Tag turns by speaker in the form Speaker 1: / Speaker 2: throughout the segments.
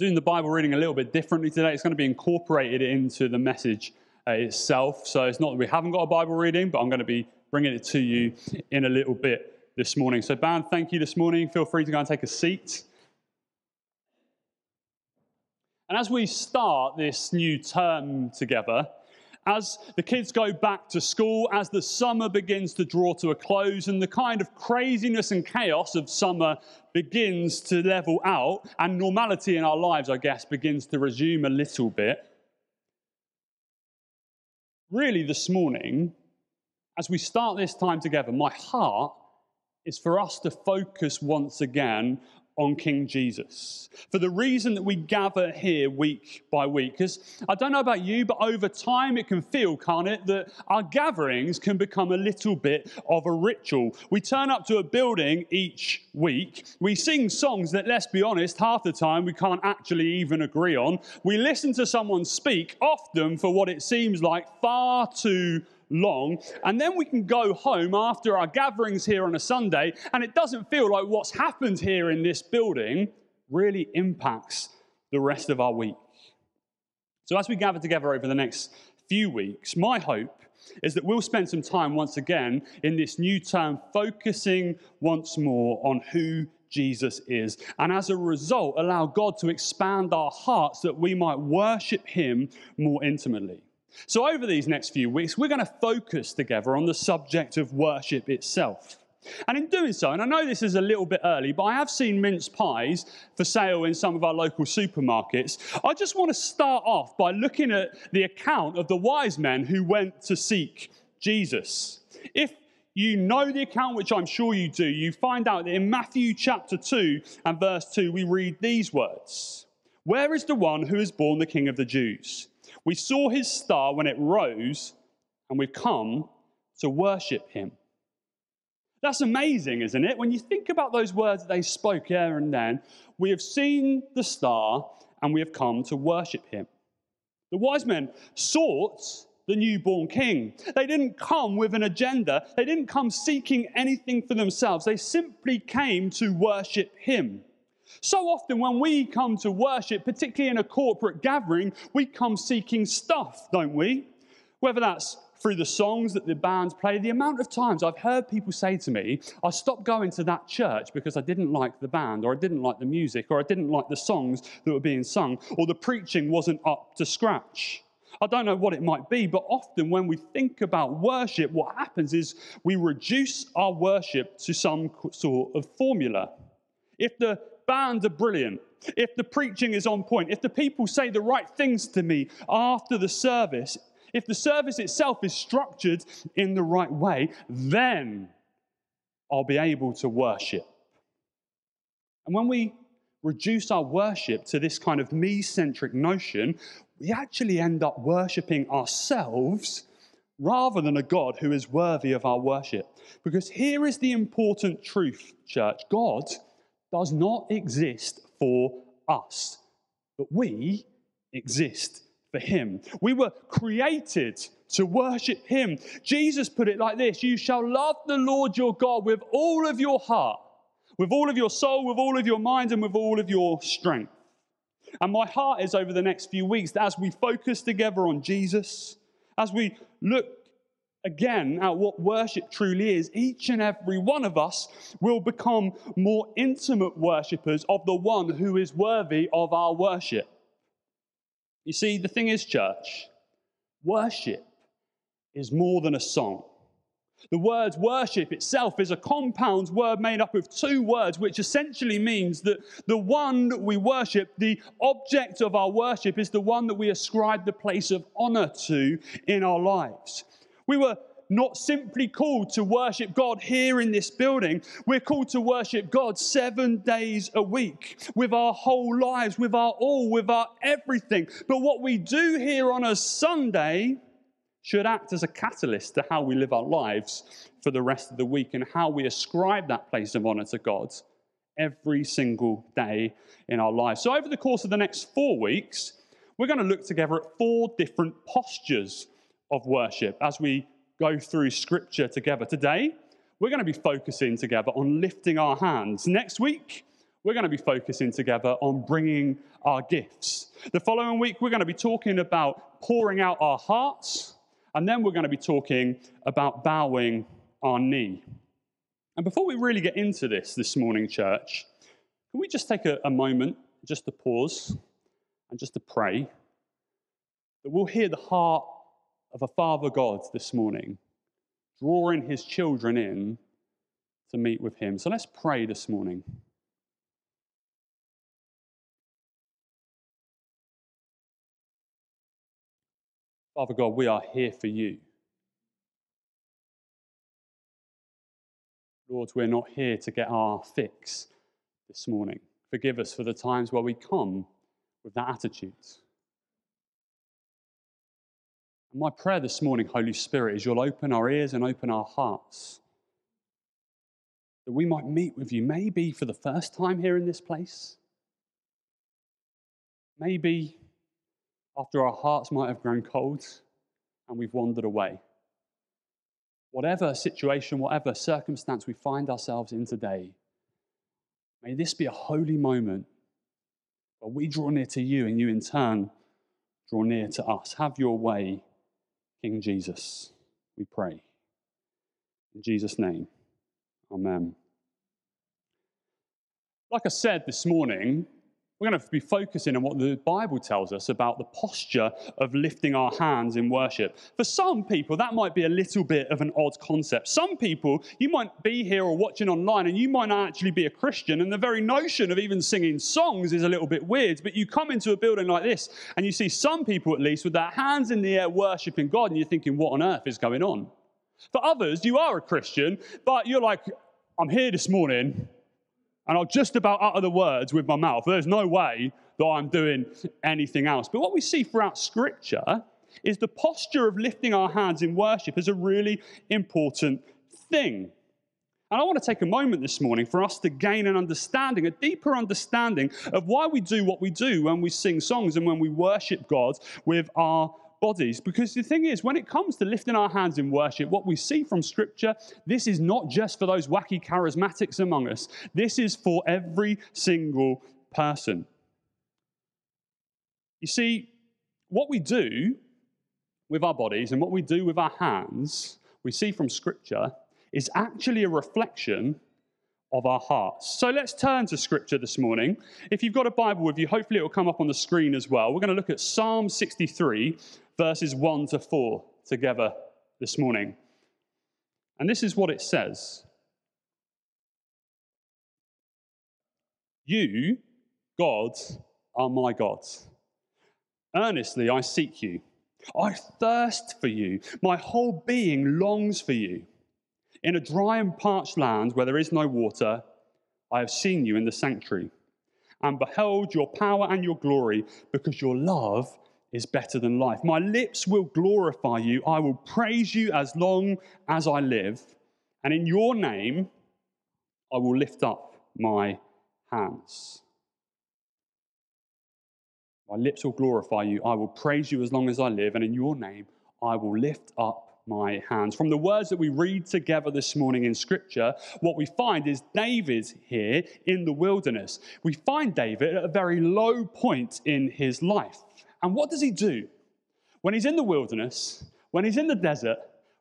Speaker 1: doing the Bible reading a little bit differently today. It's going to be incorporated into the message uh, itself. So it's not that we haven't got a Bible reading, but I'm going to be bringing it to you in a little bit this morning. So, band, thank you this morning. Feel free to go and take a seat. And as we start this new term together, as the kids go back to school, as the summer begins to draw to a close, and the kind of craziness and chaos of summer begins to level out, and normality in our lives, I guess, begins to resume a little bit. Really, this morning, as we start this time together, my heart is for us to focus once again on King Jesus. For the reason that we gather here week by week. Because I don't know about you, but over time it can feel, can't it, that our gatherings can become a little bit of a ritual. We turn up to a building each week. We sing songs that, let's be honest, half the time we can't actually even agree on. We listen to someone speak, often for what it seems like far too long. And then we can go home after our gatherings here on a Sunday, and it doesn't feel like what's happened here in this building really impacts the rest of our week. So, as we gather together over the next few weeks, my hope is that we'll spend some time once again in this new term focusing once more on who Jesus is. And as a result, allow God to expand our hearts that we might worship Him more intimately. So, over these next few weeks, we're going to focus together on the subject of worship itself. And in doing so, and I know this is a little bit early, but I have seen mince pies for sale in some of our local supermarkets. I just want to start off by looking at the account of the wise men who went to seek Jesus. If you know the account, which I'm sure you do, you find out that in Matthew chapter 2 and verse 2, we read these words Where is the one who is born the King of the Jews? We saw his star when it rose, and we've come to worship him. That's amazing, isn't it? When you think about those words that they spoke here and then, we have seen the star and we have come to worship him. The wise men sought the newborn king. They didn't come with an agenda, they didn't come seeking anything for themselves. They simply came to worship him. So often, when we come to worship, particularly in a corporate gathering, we come seeking stuff, don't we? Whether that's through the songs that the bands play, the amount of times I've heard people say to me, I stopped going to that church because I didn't like the band, or I didn't like the music, or I didn't like the songs that were being sung, or the preaching wasn't up to scratch. I don't know what it might be, but often when we think about worship, what happens is we reduce our worship to some sort of formula. If the bands are brilliant, if the preaching is on point, if the people say the right things to me after the service, if the service itself is structured in the right way, then I'll be able to worship. And when we reduce our worship to this kind of me centric notion, we actually end up worshiping ourselves rather than a God who is worthy of our worship. Because here is the important truth, church God does not exist for us, but we exist for Him. We were created to worship Him. Jesus put it like this You shall love the Lord your God with all of your heart, with all of your soul, with all of your mind, and with all of your strength. And my heart is over the next few weeks that as we focus together on Jesus, as we look again at what worship truly is, each and every one of us will become more intimate worshippers of the one who is worthy of our worship. You see, the thing is, church, worship is more than a song. The word worship itself is a compound word made up of two words, which essentially means that the one that we worship, the object of our worship, is the one that we ascribe the place of honor to in our lives. We were not simply called to worship God here in this building. We're called to worship God seven days a week with our whole lives, with our all, with our everything. But what we do here on a Sunday should act as a catalyst to how we live our lives for the rest of the week and how we ascribe that place of honor to God every single day in our lives. So, over the course of the next four weeks, we're going to look together at four different postures of worship as we go through scripture together. Today, we're going to be focusing together on lifting our hands. Next week, we're going to be focusing together on bringing our gifts. The following week, we're going to be talking about pouring out our hearts, and then we're going to be talking about bowing our knee. And before we really get into this this morning, church, can we just take a, a moment just to pause and just to pray that we'll hear the heart of a Father God this morning, drawing his children in to meet with him. So let's pray this morning. Father God, we are here for you. Lord, we're not here to get our fix this morning. Forgive us for the times where we come with that attitude. My prayer this morning, Holy Spirit, is you'll open our ears and open our hearts that we might meet with you, maybe for the first time here in this place. Maybe after our hearts might have grown cold and we've wandered away. Whatever situation, whatever circumstance we find ourselves in today, may this be a holy moment where we draw near to you and you in turn draw near to us. Have your way, King Jesus, we pray. In Jesus' name, amen. Like I said this morning, we're going to be focusing on what the Bible tells us about the posture of lifting our hands in worship. For some people, that might be a little bit of an odd concept. Some people, you might be here or watching online and you might not actually be a Christian, and the very notion of even singing songs is a little bit weird. But you come into a building like this and you see some people, at least, with their hands in the air worshiping God, and you're thinking, what on earth is going on? For others, you are a Christian, but you're like, I'm here this morning and I'll just about utter the words with my mouth. There's no way that I'm doing anything else. But what we see throughout Scripture is the posture of lifting our hands in worship is a really important thing. And I want to take a moment this morning for us to gain an understanding, a deeper understanding of why we do what we do when we sing songs and when we worship God with our bodies. Because the thing is, when it comes to lifting our hands in worship, what we see from Scripture, this is not just for those wacky charismatics among us, this is for every single person. You see, what we do with our bodies and what we do with our hands, we see from Scripture, is actually a reflection of our hearts. So let's turn to scripture this morning. If you've got a Bible with you, hopefully it will come up on the screen as well. We're going to look at Psalm 63, verses 1 to 4 together this morning. And this is what it says You, God, are my God. Earnestly I seek you. I thirst for you. My whole being longs for you. In a dry and parched land where there is no water, I have seen you in the sanctuary and beheld your power and your glory because your love is better than life. My lips will glorify you. I will praise you as long as I live. And in your name, I will lift up my hands. My lips will glorify you. I will praise you as long as I live. And in your name, I will lift up my hands. From the words that we read together this morning in Scripture, what we find is David here in the wilderness. We find David at a very low point in his life. And what does he do? When he's in the wilderness, when he's in the desert,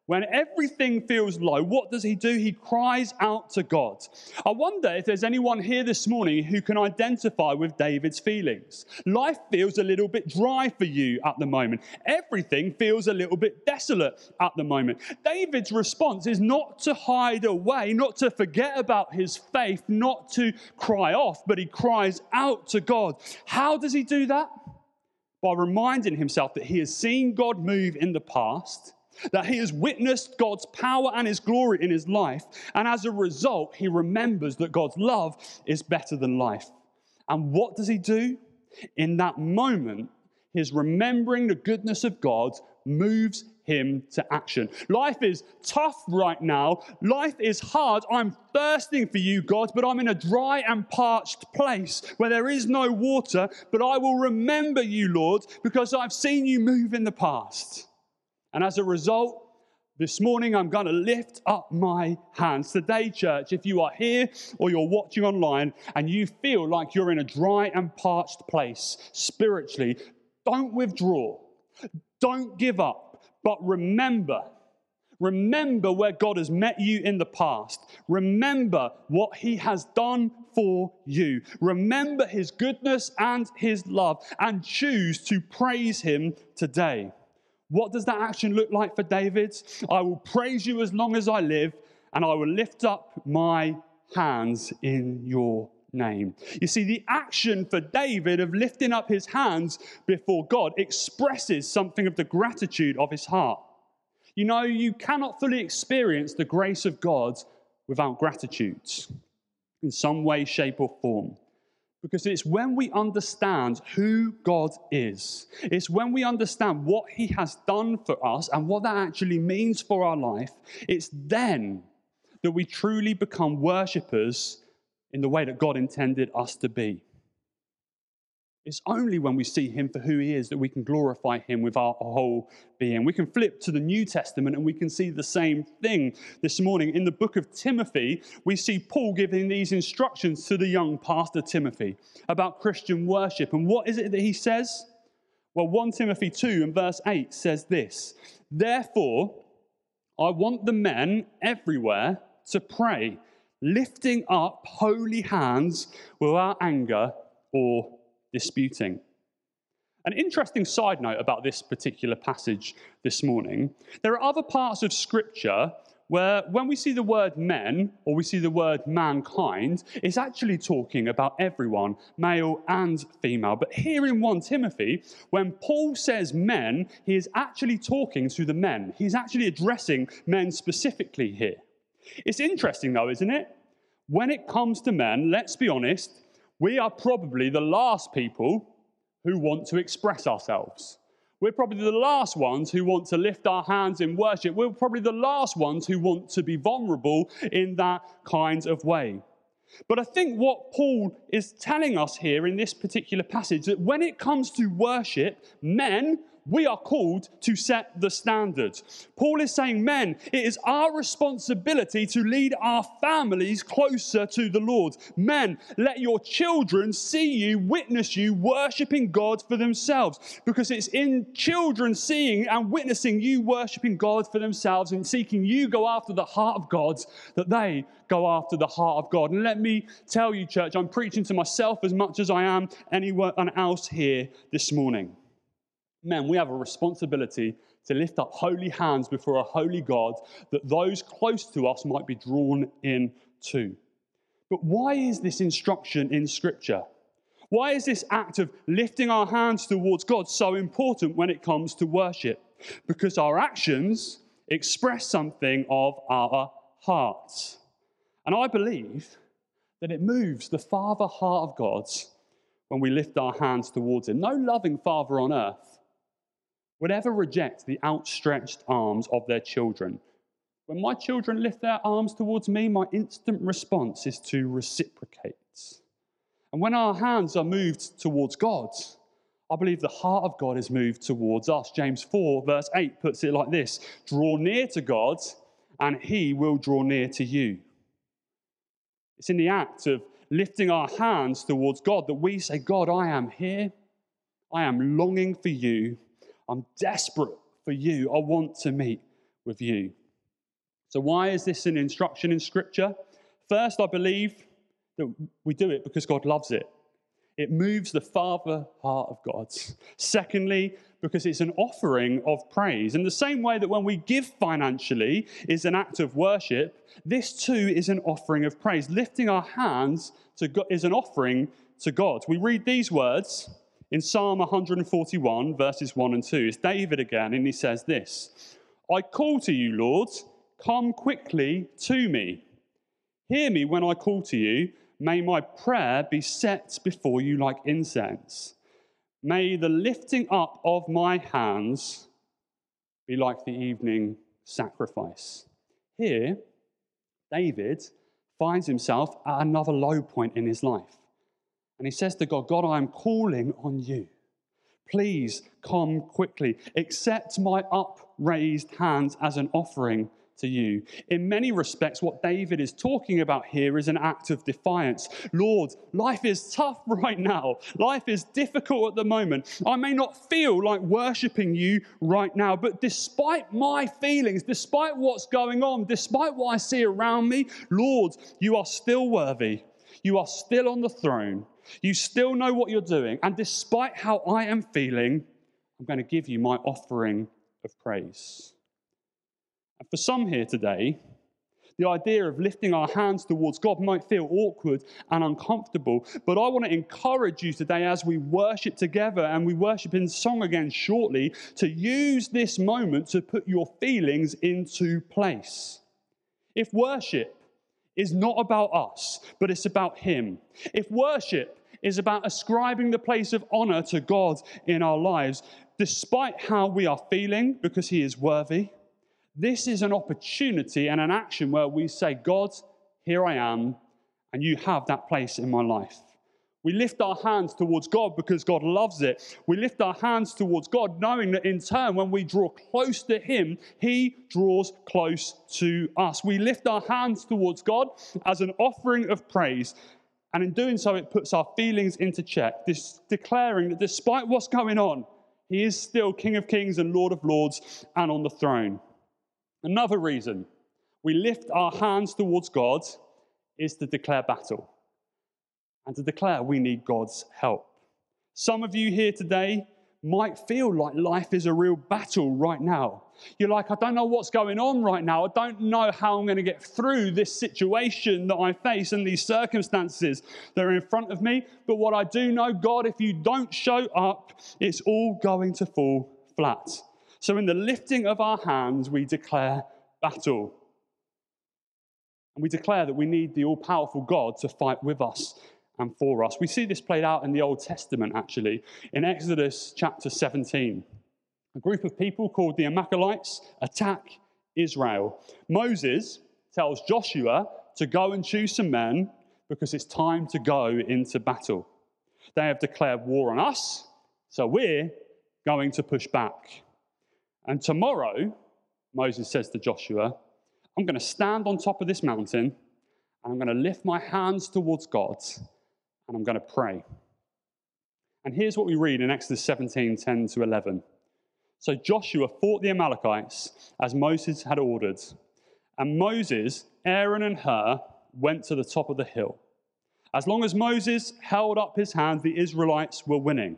Speaker 1: when everything feels low, what does he do? He cries out to God. I wonder if there's anyone here this morning who can identify with David's feelings. Life feels a little bit dry for you at the moment. Everything feels a little bit desolate at the moment. David's response is not to hide away, not to forget about his faith, not to cry off, but he cries out to God. How does he do that? By reminding himself that he has seen God move in the past, that he has witnessed God's power and his glory in his life, and as a result, he remembers that God's love is better than life. And what does he do? In that moment, his remembering the goodness of God moves him to action. Life is tough right now. Life is hard. I'm thirsting for you, God, but I'm in a dry and parched place where there is no water. But I will remember you, Lord, because I've seen you move in the past. And as a result, This morning, I'm going to lift up my hands. Today, church, if you are here or you're watching online and you feel like you're in a dry and parched place spiritually, don't withdraw. Don't give up. But remember, remember where God has met you in the past. Remember what He has done for you. Remember His goodness and His love and choose to praise Him today. What does that action look like for David? I will praise you as long as I live, and I will lift up my hands in your name. You see, the action for David of lifting up his hands before God expresses something of the gratitude of his heart. You know, you cannot fully experience the grace of God without gratitude in some way, shape, or form. Because it's when we understand who God is, it's when we understand what He has done for us and what that actually means for our life, it's then that we truly become worshippers in the way that God intended us to be. It's only when we see him for who he is that we can glorify him with our whole being. We can flip to the New Testament and we can see the same thing this morning. In the book of Timothy, we see Paul giving these instructions to the young pastor Timothy about Christian worship. And what is it that he says? Well, 1 Timothy 2 and verse 8 says this Therefore, I want the men everywhere to pray, lifting up holy hands without anger or disputing. An interesting side note about this particular passage this morning there are other parts of Scripture where, when we see the word men or we see the word mankind, it's actually talking about everyone, male and female. But here in 1 Timothy, when Paul says men, he is actually talking to the men. He's actually addressing men specifically here. It's interesting, though, isn't it? When it comes to men, let's be honest, we are probably the last people who want to express ourselves. We're probably the last ones who want to lift our hands in worship. We're probably the last ones who want to be vulnerable in that kind of way. But I think what Paul is telling us here in this particular passage that when it comes to worship, men we are called to set the standards. Paul is saying, men, it is our responsibility to lead our families closer to the Lord. Men, let your children see you, witness you, worshiping God for themselves. Because it's in children seeing and witnessing you worshiping God for themselves and seeking you go after the heart of God that they go after the heart of God. And let me tell you, church, I'm preaching to myself as much as I am anyone else here this morning men, we have a responsibility to lift up holy hands before a holy God that those close to us might be drawn in to. But why is this instruction in Scripture? Why is this act of lifting our hands towards God so important when it comes to worship? Because our actions express something of our hearts. And I believe that it moves the Father heart of God when we lift our hands towards Him. No loving Father on earth would ever reject the outstretched arms of their children. When my children lift their arms towards me, my instant response is to reciprocate. And when our hands are moved towards God, I believe the heart of God is moved towards us. James 4, verse 8 puts it like this Draw near to God, and he will draw near to you. It's in the act of lifting our hands towards God that we say, God, I am here. I am longing for you. I'm desperate for you. I want to meet with you. So, why is this an instruction in Scripture? First, I believe that we do it because God loves it. It moves the Father heart of God. Secondly, because it's an offering of praise. In the same way that when we give financially is an act of worship, this too is an offering of praise. Lifting our hands to God is an offering to God. We read these words in Psalm 141, verses 1 and 2, it's David again, and he says this I call to you, Lord, come quickly to me. Hear me when I call to you. May my prayer be set before you like incense. May the lifting up of my hands be like the evening sacrifice. Here, David finds himself at another low point in his life. And he says to God, God, I am calling on you. Please come quickly. Accept my upraised hands as an offering to you. In many respects, what David is talking about here is an act of defiance. Lord, life is tough right now. Life is difficult at the moment. I may not feel like worshiping you right now, but despite my feelings, despite what's going on, despite what I see around me, Lord, you are still worthy. You are still on the throne. You still know what you're doing. And despite how I am feeling, I'm going to give you my offering of praise. And for some here today, the idea of lifting our hands towards God might feel awkward and uncomfortable, but I want to encourage you today as we worship together and we worship in song again shortly to use this moment to put your feelings into place. If worship is not about us, but it's about Him, if worship is about ascribing the place of honor to God in our lives, despite how we are feeling, because He is worthy. This is an opportunity and an action where we say, God, here I am, and you have that place in my life. We lift our hands towards God because God loves it. We lift our hands towards God knowing that in turn, when we draw close to Him, He draws close to us. We lift our hands towards God as an offering of praise. And in doing so, it puts our feelings into check, this, declaring that despite what's going on, He is still King of Kings and Lord of Lords and on the throne. Another reason we lift our hands towards God is to declare battle and to declare we need God's help. Some of you here today might feel like life is a real battle right now. You're like, I don't know what's going on right now. I don't know how I'm going to get through this situation that I face and these circumstances that are in front of me. But what I do know, God, if you don't show up, it's all going to fall flat. So, in the lifting of our hands, we declare battle. And we declare that we need the all powerful God to fight with us and for us. We see this played out in the Old Testament, actually, in Exodus chapter 17. A group of people called the Amalekites attack Israel. Moses tells Joshua to go and choose some men because it's time to go into battle. They have declared war on us, so we're going to push back. And tomorrow, Moses says to Joshua, I'm going to stand on top of this mountain and I'm going to lift my hands towards God and I'm going to pray. And here's what we read in Exodus 17 10 to 11. So Joshua fought the Amalekites as Moses had ordered. And Moses, Aaron, and Hur went to the top of the hill. As long as Moses held up his hands, the Israelites were winning.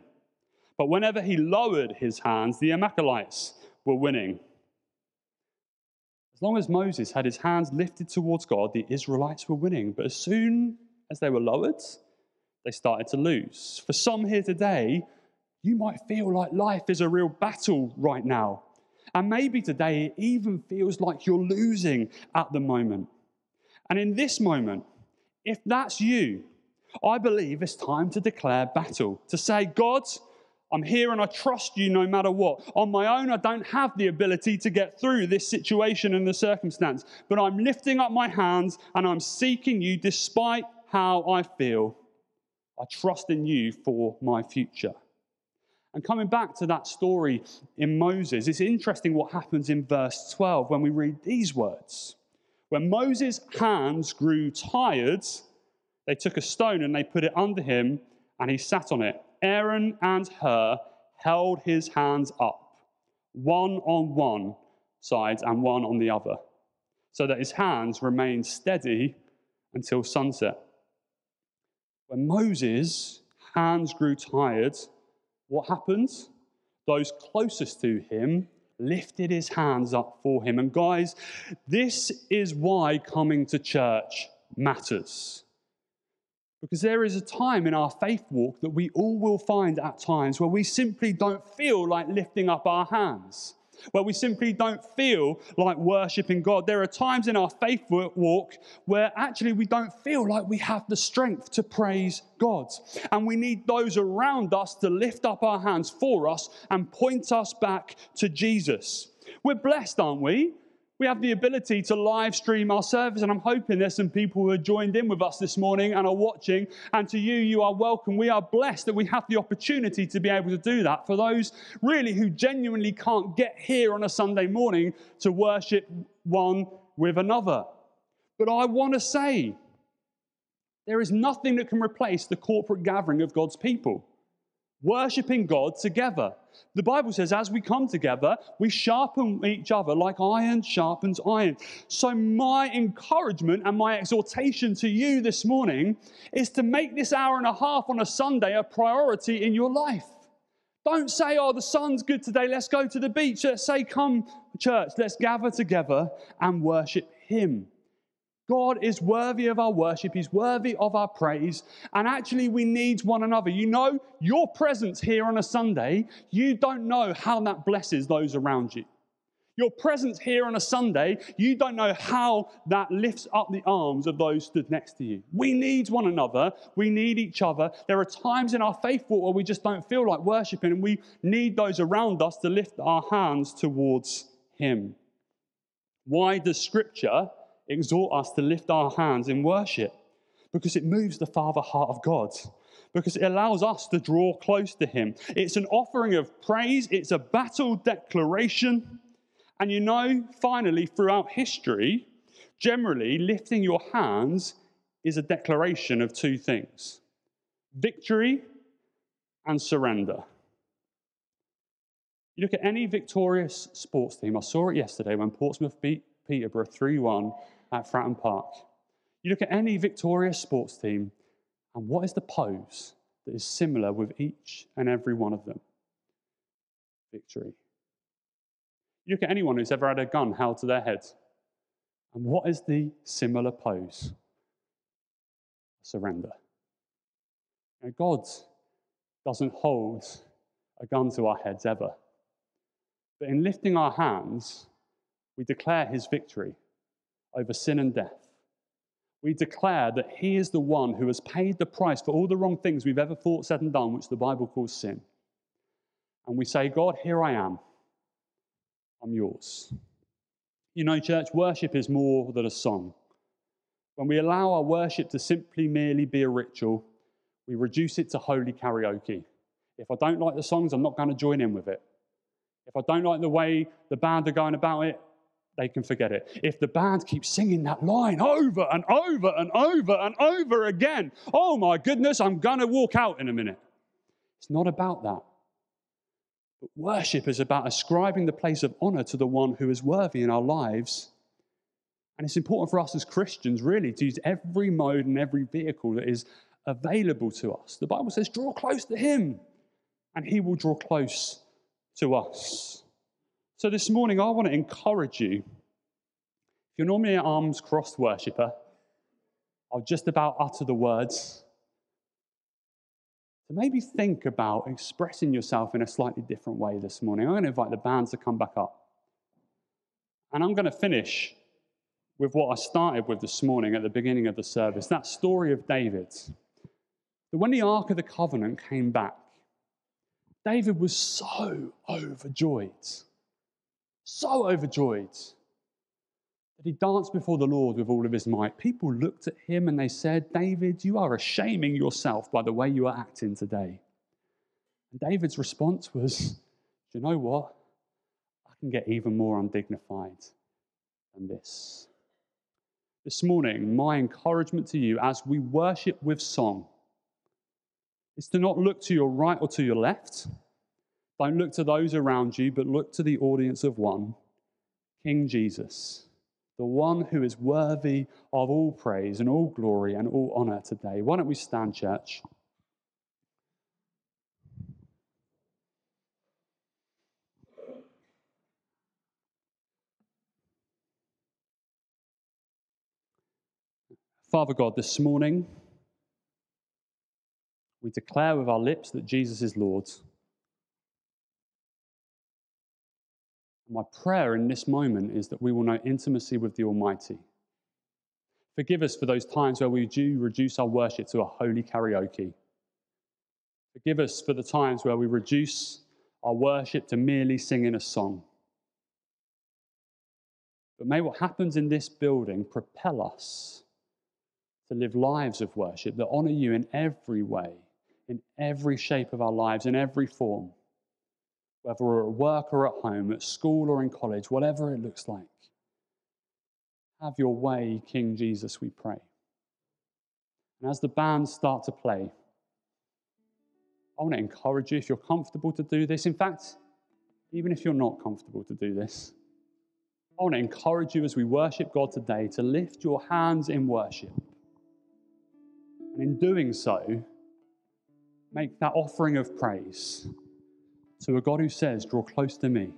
Speaker 1: But whenever he lowered his hands, the Amalekites were winning. As long as Moses had his hands lifted towards God, the Israelites were winning. But as soon as they were lowered, they started to lose. For some here today, you might feel like life is a real battle right now. And maybe today it even feels like you're losing at the moment. And in this moment, if that's you, I believe it's time to declare battle, to say, God, I'm here and I trust you no matter what. On my own, I don't have the ability to get through this situation and the circumstance, but I'm lifting up my hands and I'm seeking you despite how I feel. I trust in you for my future. And coming back to that story in Moses, it's interesting what happens in verse 12 when we read these words. When Moses' hands grew tired, they took a stone and they put it under him, and he sat on it. Aaron and Hur held his hands up, one on one side and one on the other, so that his hands remained steady until sunset. When Moses' hands grew tired, what happened? Those closest to him lifted his hands up for him. And guys, this is why coming to church matters. Because there is a time in our faith walk that we all will find at times where we simply don't feel like lifting up our hands, where we simply don't feel like worshiping God. There are times in our faith walk where actually we don't feel like we have the strength to praise God. And we need those around us to lift up our hands for us and point us back to Jesus. We're blessed, aren't we? We have the ability to live stream our service, and I'm hoping there's some people who are joined in with us this morning and are watching. And to you, you are welcome. We are blessed that we have the opportunity to be able to do that. For those really who genuinely can't get here on a Sunday morning to worship one with another. But I want to say, there is nothing that can replace the corporate gathering of God's people worshipping God together. The Bible says, as we come together, we sharpen each other like iron sharpens iron. So, my encouragement and my exhortation to you this morning is to make this hour and a half on a Sunday a priority in your life. Don't say, oh, the sun's good today, let's go to the beach. Let's say, come, church, let's gather together and worship Him. God is worthy of our worship, He's worthy of our praise, and actually we need one another. You know, your presence here on a Sunday, you don't know how that blesses those around you. Your presence here on a Sunday, you don't know how that lifts up the arms of those stood next to you. We need one another. We need each other. There are times in our faith walk where we just don't feel like worshiping, and we need those around us to lift our hands towards Him. Why does Scripture exhort us to lift our hands in worship because it moves the Father heart of God, because it allows us to draw close to Him. It's an offering of praise, it's a battle declaration. And you know, finally, throughout history, generally, lifting your hands is a declaration of two things victory and surrender. You look at any victorious sports team, I saw it yesterday when Portsmouth beat Peterborough 3 1 at Fratton Park. You look at any victorious sports team, and what is the pose that is similar with each and every one of them? Victory. You look at anyone who's ever had a gun held to their head, and what is the similar pose? Surrender. Now, God doesn't hold a gun to our heads ever. But in lifting our hands, we declare his victory over sin and death. We declare that He is the one who has paid the price for all the wrong things we've ever thought, said, and done, which the Bible calls sin. And we say, God, here I am. I'm yours. You know, church, worship is more than a song. When we allow our worship to simply merely be a ritual, we reduce it to holy karaoke. If I don't like the songs, I'm not going to join in with it. If I don't like the way the band are going about it, they can forget it. If the band keeps singing that line over and over and over and over again, oh my goodness, I'm going to walk out in a minute. It's not about that. But worship is about ascribing the place of honor to the one who is worthy in our lives. And it's important for us as Christians, really, to use every mode and every vehicle that is available to us. The Bible says, draw close to him, and he will draw close to us. So this morning, I want to encourage you. If you're normally an arms crossed worshiper, I'll just about utter the words. So maybe think about expressing yourself in a slightly different way this morning. I'm going to invite the bands to come back up. And I'm going to finish with what I started with this morning at the beginning of the service that story of David. That when the Ark of the Covenant came back, David was so overjoyed so overjoyed that he danced before the Lord with all of his might. People looked at him and they said, David, you are ashaming yourself by the way you are acting today. And David's response was, Do you know what? I can get even more undignified than this. This morning, my encouragement to you as we worship with song is to not look to your right or to your left don't look to those around you, but look to the audience of one King Jesus, the one who is worthy of all praise and all glory and all honor today. Why don't we stand, church? Father God, this morning, we declare with our lips that Jesus is Lord. My prayer in this moment is that we will know intimacy with the Almighty. Forgive us for those times where we do reduce our worship to a holy karaoke. Forgive us for the times where we reduce our worship to merely singing a song. But may what happens in this building propel us to live lives of worship that honor you in every way, in every shape of our lives, in every form, whether we're at work or at home, at school or in college, whatever it looks like. Have your way, King Jesus, we pray. And as the bands start to play, I want to encourage you if you're comfortable to do this. In fact, even if you're not comfortable to do this, I want to encourage you as we worship God today to lift your hands in worship. And in doing so, make that offering of praise to a God who says, Draw close to me,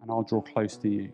Speaker 1: and I'll draw close to you.